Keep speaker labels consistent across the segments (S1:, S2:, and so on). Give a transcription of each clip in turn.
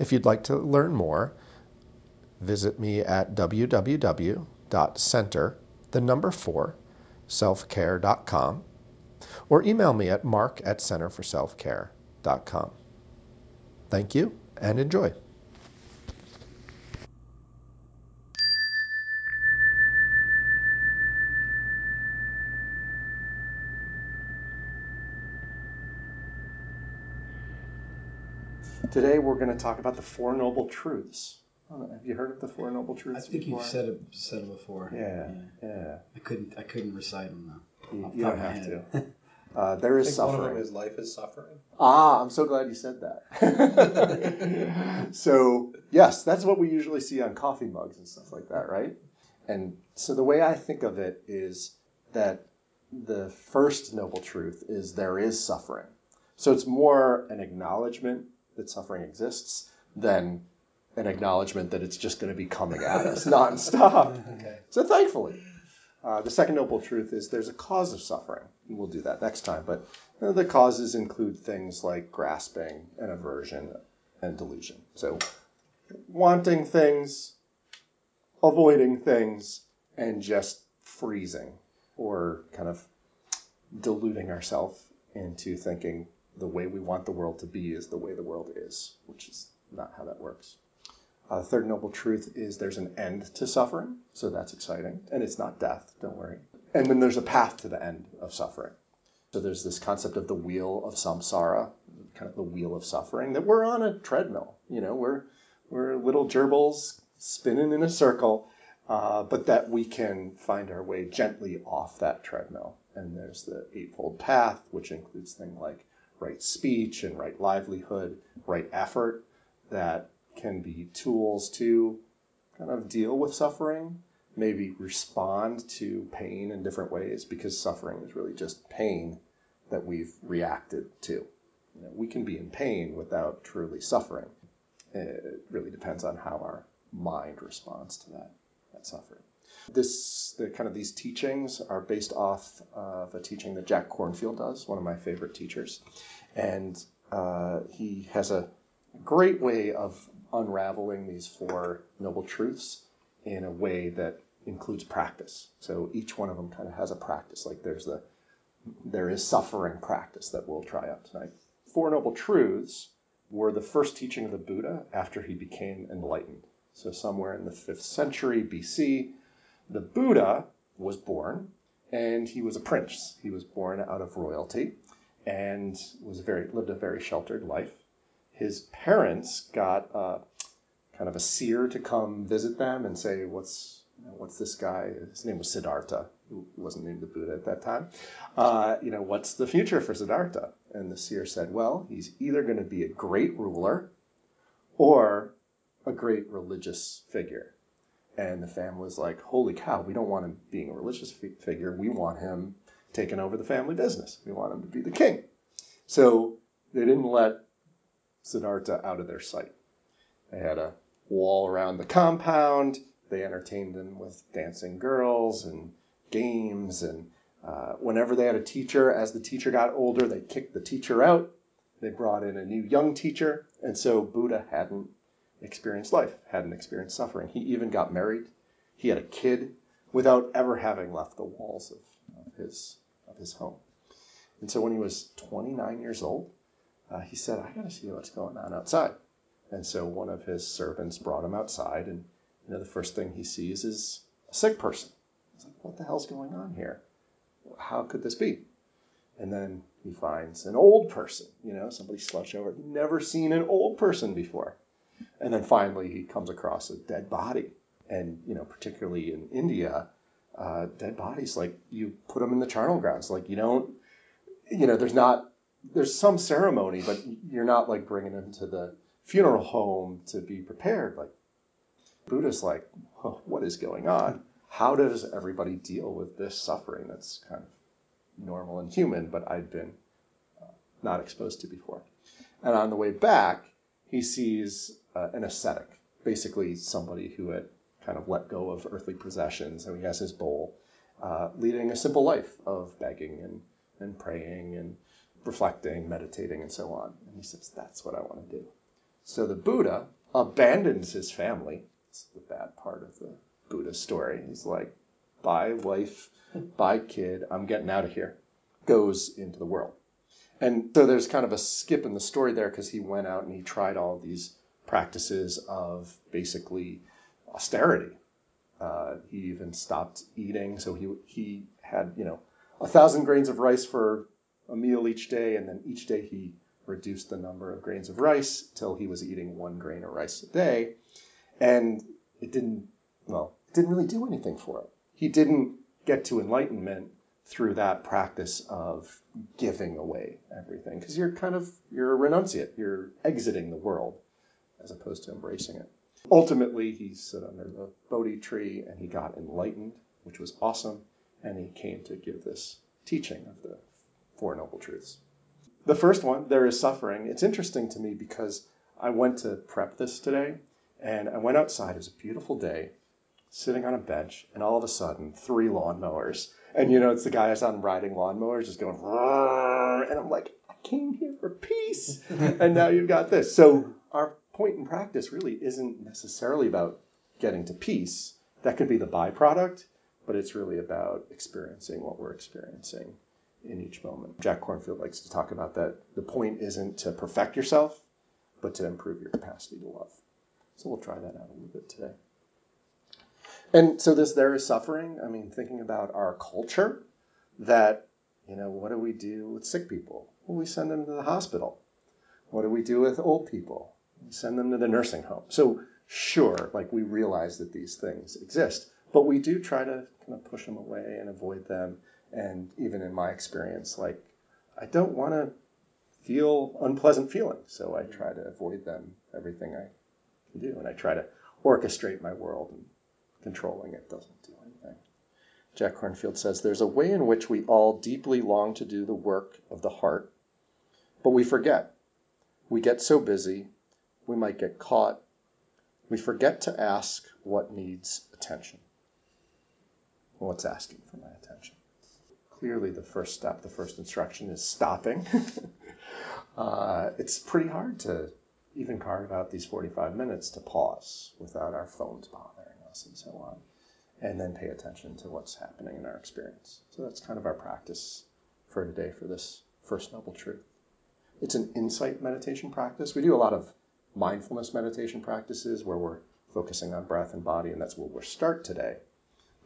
S1: If you'd like to learn more, visit me at www.center, the number four, selfcare.com, or email me at mark at centerforselfcare.com. Thank you and enjoy. Today we're going to talk about the Four Noble Truths. Have you heard of the Four Noble Truths?
S2: I think
S1: before?
S2: you've said it said it before.
S1: Yeah, yeah.
S2: I couldn't I couldn't recite them though.
S1: You, you don't have
S2: head.
S1: to. Uh, there
S3: I think
S1: suffering.
S3: one of them is life is suffering.
S1: Ah, I'm so glad you said that. so, yes, that's what we usually see on coffee mugs and stuff like that, right? And so the way I think of it is that the first noble truth is there is suffering. So it's more an acknowledgement that suffering exists than an acknowledgement that it's just going to be coming at us nonstop.
S3: Okay.
S1: So thankfully, uh, the second noble truth is there's a cause of suffering. We'll do that next time. But uh, the causes include things like grasping and aversion and delusion. So wanting things, avoiding things, and just freezing or kind of deluding ourselves into thinking the way we want the world to be is the way the world is, which is not how that works. Uh, third noble truth is there's an end to suffering, so that's exciting. And it's not death, don't worry. And then there's a path to the end of suffering. So there's this concept of the wheel of samsara, kind of the wheel of suffering, that we're on a treadmill. You know, we're, we're little gerbils spinning in a circle, uh, but that we can find our way gently off that treadmill. And there's the Eightfold Path, which includes things like right speech and right livelihood, right effort, that can be tools to kind of deal with suffering, maybe respond to pain in different ways, because suffering is really just pain that we've reacted to. You know, we can be in pain without truly suffering. It really depends on how our mind responds to that, that suffering. This, the kind of these teachings are based off of a teaching that Jack Kornfield does, one of my favorite teachers, and uh, he has a great way of unraveling these four noble truths in a way that includes practice. So each one of them kind of has a practice. Like there's the there is suffering practice that we'll try out tonight. Four noble truths were the first teaching of the Buddha after he became enlightened. So somewhere in the fifth century BC, the Buddha was born, and he was a prince. He was born out of royalty, and was very lived a very sheltered life his parents got uh, kind of a seer to come visit them and say, "What's what's this guy?" His name was Siddhartha. He wasn't named the Buddha at that time. Uh, you know, what's the future for Siddhartha? And the seer said, "Well, he's either going to be a great ruler, or a great religious figure." And the family was like, "Holy cow! We don't want him being a religious fi- figure. We want him taking over the family business. We want him to be the king." So they didn't let Siddhartha out of their sight. They had a wall around the compound. They entertained him with dancing girls and games. And uh, whenever they had a teacher, as the teacher got older, they kicked the teacher out. They brought in a new young teacher. And so Buddha hadn't experienced life, hadn't experienced suffering. He even got married. He had a kid without ever having left the walls of, of his, of his home. And so when he was 29 years old, uh, he said, I got to see what's going on outside. And so one of his servants brought him outside, and you know the first thing he sees is a sick person. He's like, "What the hell's going on here? How could this be?" And then he finds an old person. You know, somebody slouched over. Never seen an old person before. And then finally, he comes across a dead body. And you know, particularly in India, uh, dead bodies like you put them in the charnel grounds. Like you don't, you know, there's not there's some ceremony, but you're not like bringing them to the funeral home to be prepared. Like Buddha's like, oh, what is going on? How does everybody deal with this suffering that's kind of normal and human, but I'd been uh, not exposed to before? And on the way back, he sees uh, an ascetic, basically somebody who had kind of let go of earthly possessions, and he has his bowl, uh, leading a simple life of begging and, and praying and reflecting, meditating, and so on. And he says, That's what I want to do. So the Buddha abandons his family. It's the bad part of the Buddha story. He's like, Bye, wife, bye, kid, I'm getting out of here. Goes into the world. And so there's kind of a skip in the story there because he went out and he tried all these practices of basically austerity. Uh, he even stopped eating, so he he had you know a thousand grains of rice for a meal each day, and then each day he reduced the number of grains of rice till he was eating one grain of rice a day, and it didn't well it didn't really do anything for him. He didn't get to enlightenment through that practice of giving away everything because you're kind of you're a renunciate you're exiting the world as opposed to embracing it ultimately he stood under the bodhi tree and he got enlightened which was awesome and he came to give this teaching of the four noble truths the first one there is suffering it's interesting to me because i went to prep this today and i went outside it was a beautiful day sitting on a bench and all of a sudden three lawnmowers and you know, it's the guys on riding lawnmowers just going, and I'm like, I came here for peace. and now you've got this. So our point in practice really isn't necessarily about getting to peace. That could be the byproduct, but it's really about experiencing what we're experiencing in each moment. Jack Kornfield likes to talk about that. The point isn't to perfect yourself, but to improve your capacity to love. So we'll try that out a little bit today. And so this there is suffering. I mean, thinking about our culture, that you know, what do we do with sick people? Well, we send them to the hospital. What do we do with old people? Send them to the nursing home. So sure, like we realize that these things exist, but we do try to kind of push them away and avoid them. And even in my experience, like I don't want to feel unpleasant feelings, so I try to avoid them everything I can do, and I try to orchestrate my world and controlling it doesn't do anything. Jack Kornfield says there's a way in which we all deeply long to do the work of the heart, but we forget. We get so busy, we might get caught. We forget to ask what needs attention. What's asking for my attention? Clearly, the first step, the first instruction is stopping. uh, it's pretty hard to even carve out these 45 minutes to pause without our phones bothering us and so on, and then pay attention to what's happening in our experience. So that's kind of our practice for today for this first noble truth. It's an insight meditation practice. We do a lot of mindfulness meditation practices where we're focusing on breath and body, and that's where we'll start today.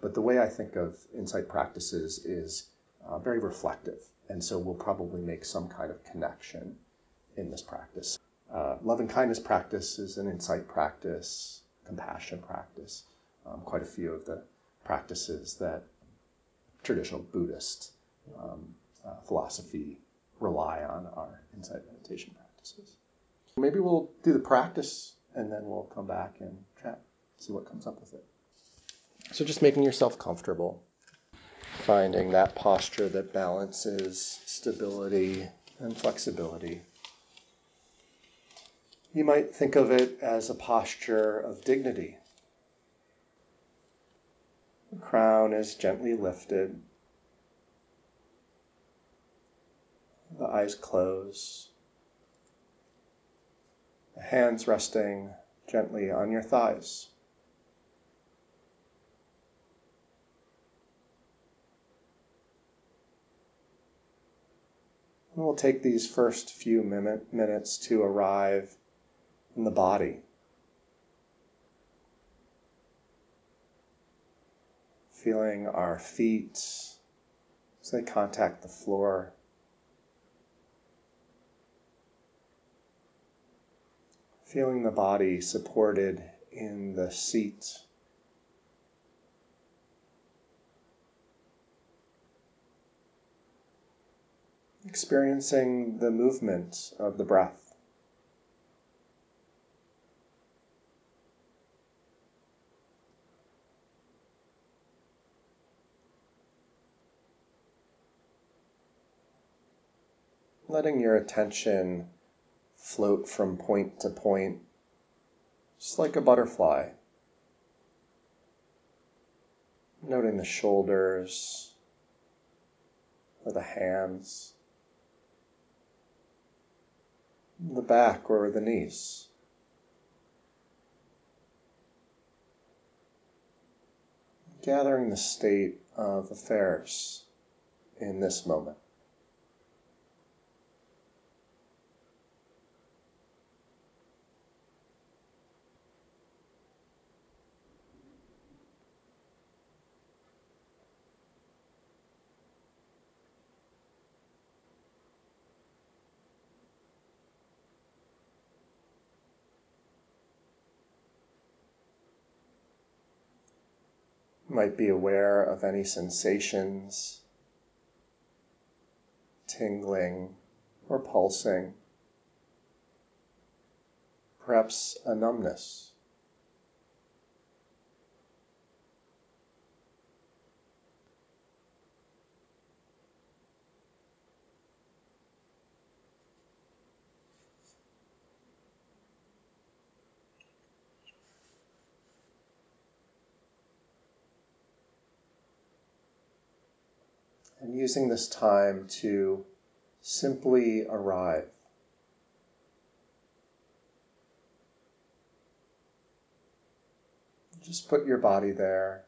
S1: But the way I think of insight practices is uh, very reflective, and so we'll probably make some kind of connection in this practice. Uh, love and kindness practice is an insight practice, compassion practice um, quite a few of the practices that traditional Buddhist um, uh, philosophy rely on are insight meditation practices. Maybe we'll do the practice and then we'll come back and chat, see what comes up with it. So just making yourself comfortable, finding that posture that balances stability and flexibility. You might think of it as a posture of dignity the crown is gently lifted. The eyes close. Hands resting gently on your thighs. And we'll take these first few minutes to arrive in the body. feeling our feet as they contact the floor. Feeling the body supported in the seat. Experiencing the movement of the breath. letting your attention float from point to point, just like a butterfly. Noting the shoulders or the hands, the back or the knees. Gathering the state of affairs in this moment. Might be aware of any sensations, tingling or pulsing, perhaps a numbness. And using this time to simply arrive. Just put your body there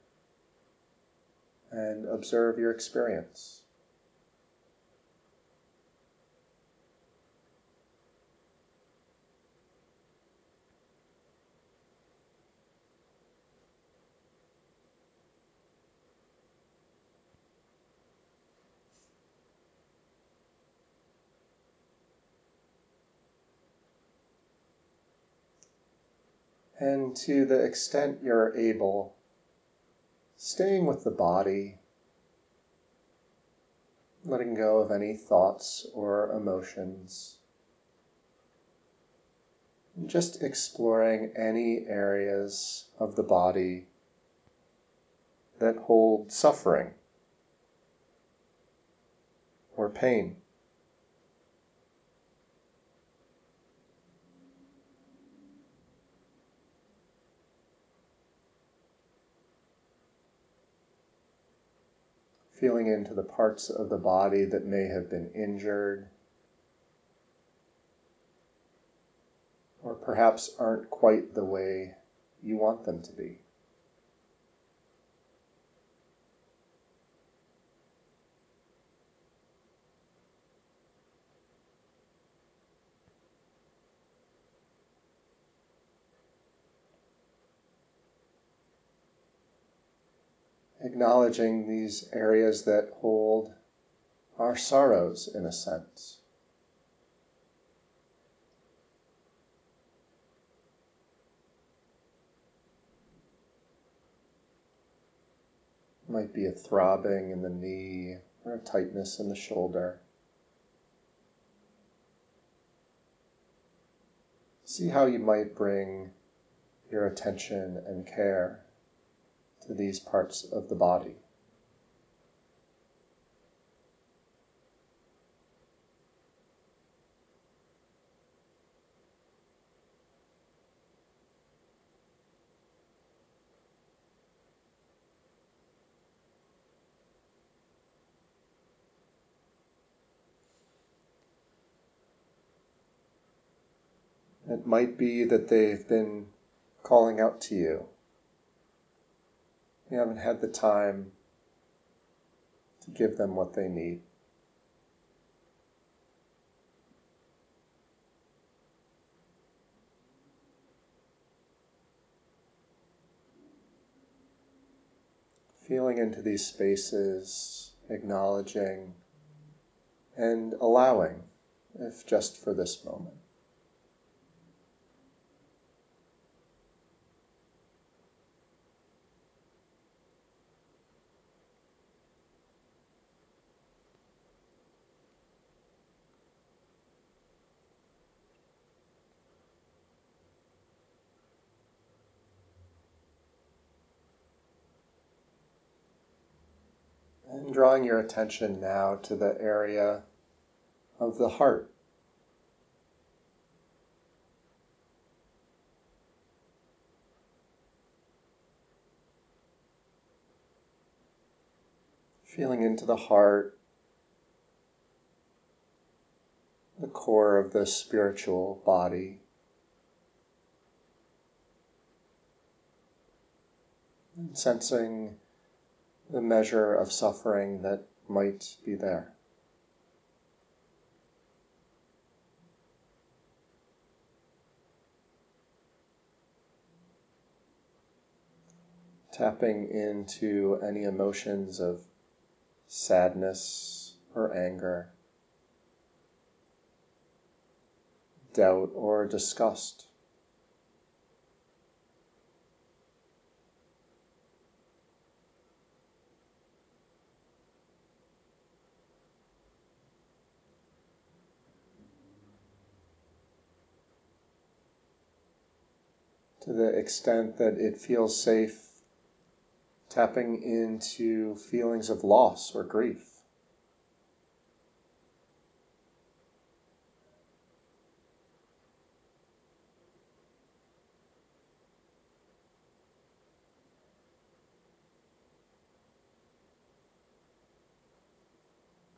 S1: and observe your experience. And to the extent you're able, staying with the body, letting go of any thoughts or emotions, just exploring any areas of the body that hold suffering or pain. Feeling into the parts of the body that may have been injured or perhaps aren't quite the way you want them to be. Acknowledging these areas that hold our sorrows in a sense. Might be a throbbing in the knee or a tightness in the shoulder. See how you might bring your attention and care to these parts of the body. It might be that they've been calling out to you you haven't had the time to give them what they need. Feeling into these spaces, acknowledging and allowing, if just for this moment. And drawing your attention now to the area of the heart. Feeling into the heart, the core of the spiritual body. And sensing the measure of suffering that might be there. Tapping into any emotions of sadness or anger, doubt or disgust. To the extent that it feels safe tapping into feelings of loss or grief.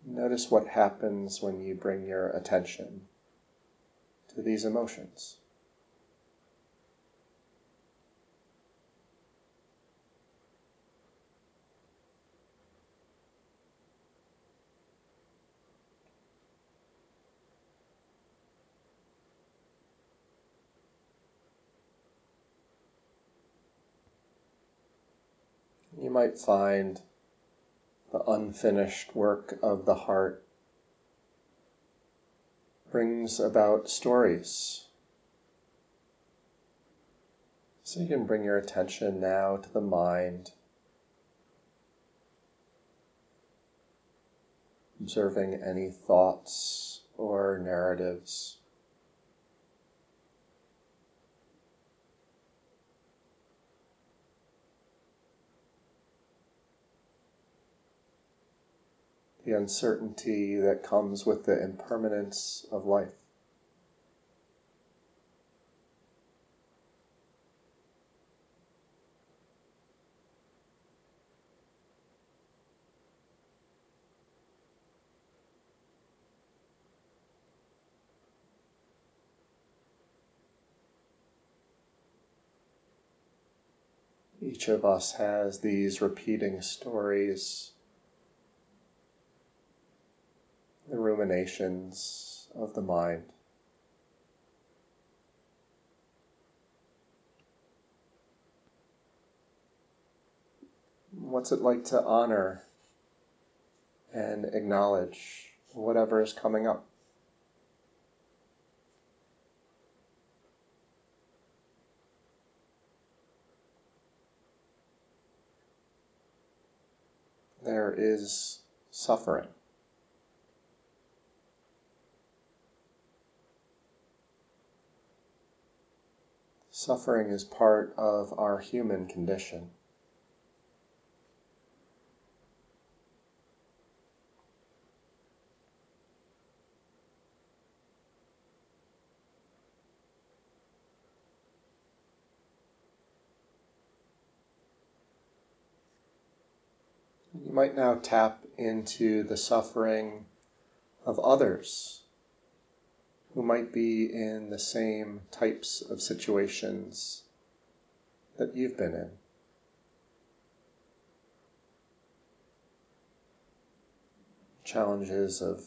S1: Notice what happens when you bring your attention to these emotions. You might find the unfinished work of the heart brings about stories. So you can bring your attention now to the mind, observing any thoughts or narratives. The uncertainty that comes with the impermanence of life. Each of us has these repeating stories the ruminations of the mind. What's it like to honor and acknowledge whatever is coming up? There is suffering. Suffering is part of our human condition. You might now tap into the suffering of others who might be in the same types of situations that you've been in. Challenges of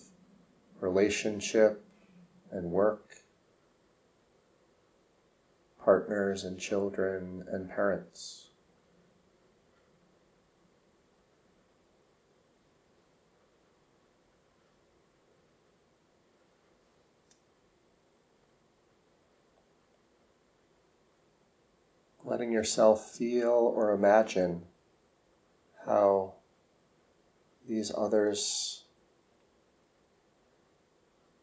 S1: relationship and work, partners and children and parents. Letting yourself feel or imagine how these others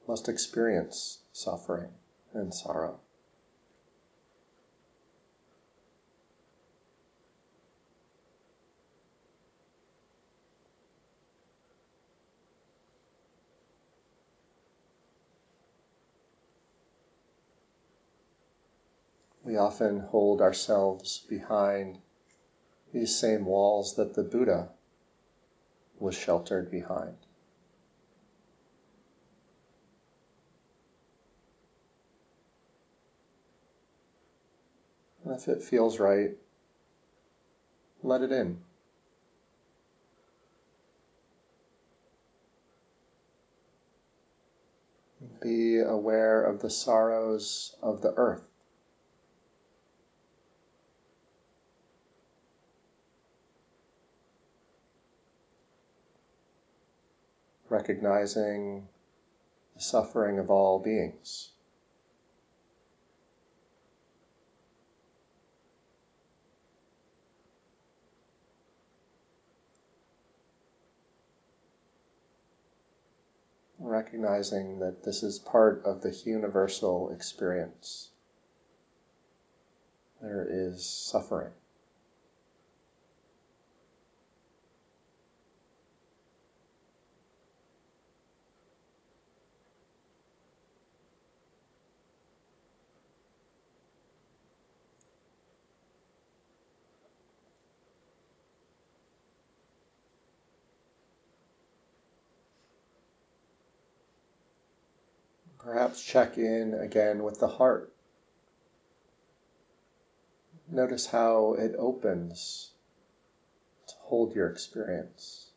S1: must experience suffering and sorrow. We often hold ourselves behind these same walls that the Buddha was sheltered behind. And if it feels right, let it in. Be aware of the sorrows of the earth. Recognizing the suffering of all beings. recognizing that this is part of the universal experience. There is suffering. Perhaps check in again with the heart. Notice how it opens to hold your experience.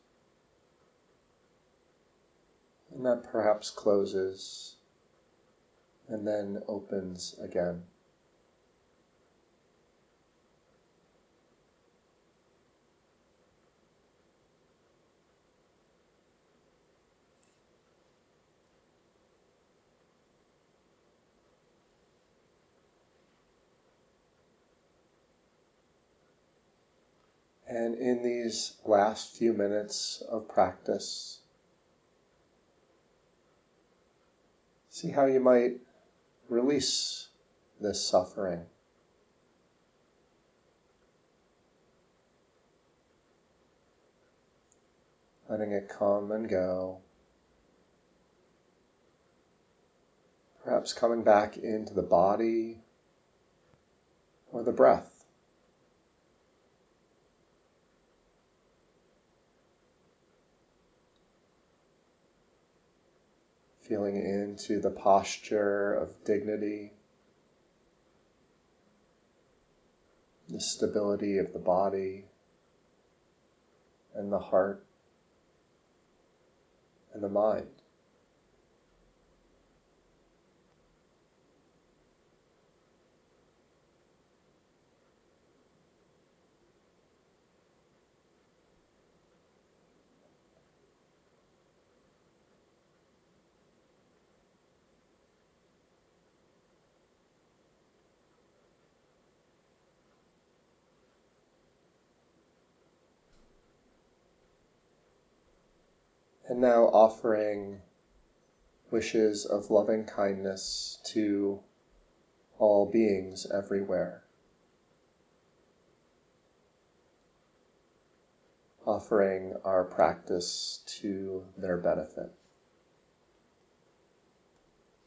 S1: And that perhaps closes and then opens again. And in these last few minutes of practice, see how you might release this suffering. Letting it come and go. Perhaps coming back into the body or the breath. Feeling into the posture of dignity, the stability of the body and the heart and the mind. And now offering wishes of loving kindness to all beings everywhere. Offering our practice to their benefit.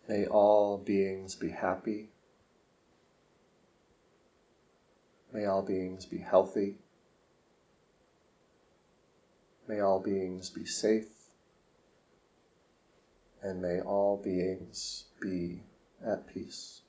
S1: May all beings be happy. May all beings be healthy. May all beings be safe and may all beings be at peace.